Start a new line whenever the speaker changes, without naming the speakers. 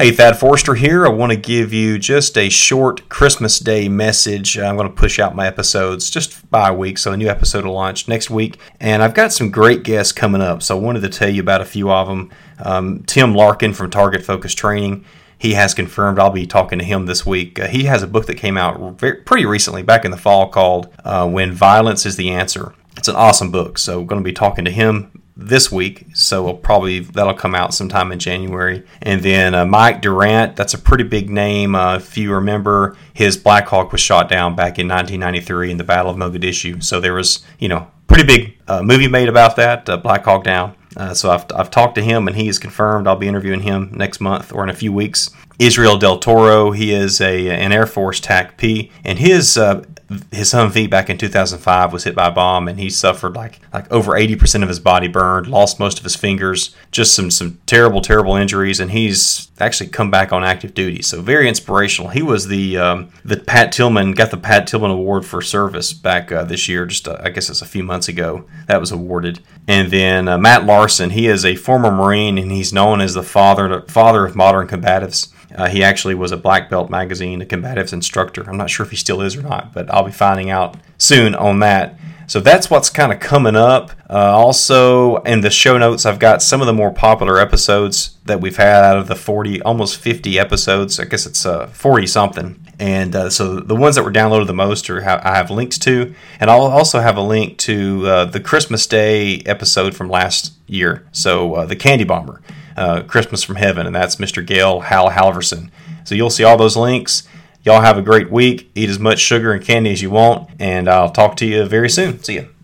Hey, Thad Forrester here. I want to give you just a short Christmas Day message. I'm going to push out my episodes just by a week, so a new episode will launch next week. And I've got some great guests coming up, so I wanted to tell you about a few of them. Um, Tim Larkin from Target Focus Training. He has confirmed I'll be talking to him this week. Uh, he has a book that came out very, pretty recently, back in the fall, called uh, When Violence is the Answer. It's an awesome book, so I'm going to be talking to him this week, so we'll probably that'll come out sometime in January. And then uh, Mike Durant, that's a pretty big name. Uh, if you remember, his Black Hawk was shot down back in 1993 in the Battle of Mogadishu. So there was, you know, pretty big uh, movie made about that, uh, Black Hawk Down. Uh, so I've, I've talked to him and he is confirmed. I'll be interviewing him next month or in a few weeks. Israel Del Toro, he is a an Air Force TAC P, and his uh, his Humvee back in 2005 was hit by a bomb, and he suffered like like over 80% of his body burned, lost most of his fingers, just some some terrible terrible injuries, and he's actually come back on active duty. So very inspirational. He was the um, the Pat Tillman got the Pat Tillman Award for service back uh, this year. Just uh, I guess it's a few months ago that was awarded. And then uh, Matt Larsen, he is a former Marine, and he's known as the father father of modern combatives. Uh, he actually was a Black Belt magazine, a combatives instructor. I'm not sure if he still is or not, but I'll be finding out soon on that. So that's what's kind of coming up. Uh, also, in the show notes, I've got some of the more popular episodes that we've had out of the 40, almost 50 episodes. I guess it's uh, 40 something. And uh, so the ones that were downloaded the most are I have links to, and I'll also have a link to uh, the Christmas Day episode from last year. So uh, the Candy Bomber uh, Christmas from Heaven, and that's Mr. Gail Hal Halvorsen. So you'll see all those links. Y'all have a great week. Eat as much sugar and candy as you want, and I'll talk to you very soon. See you.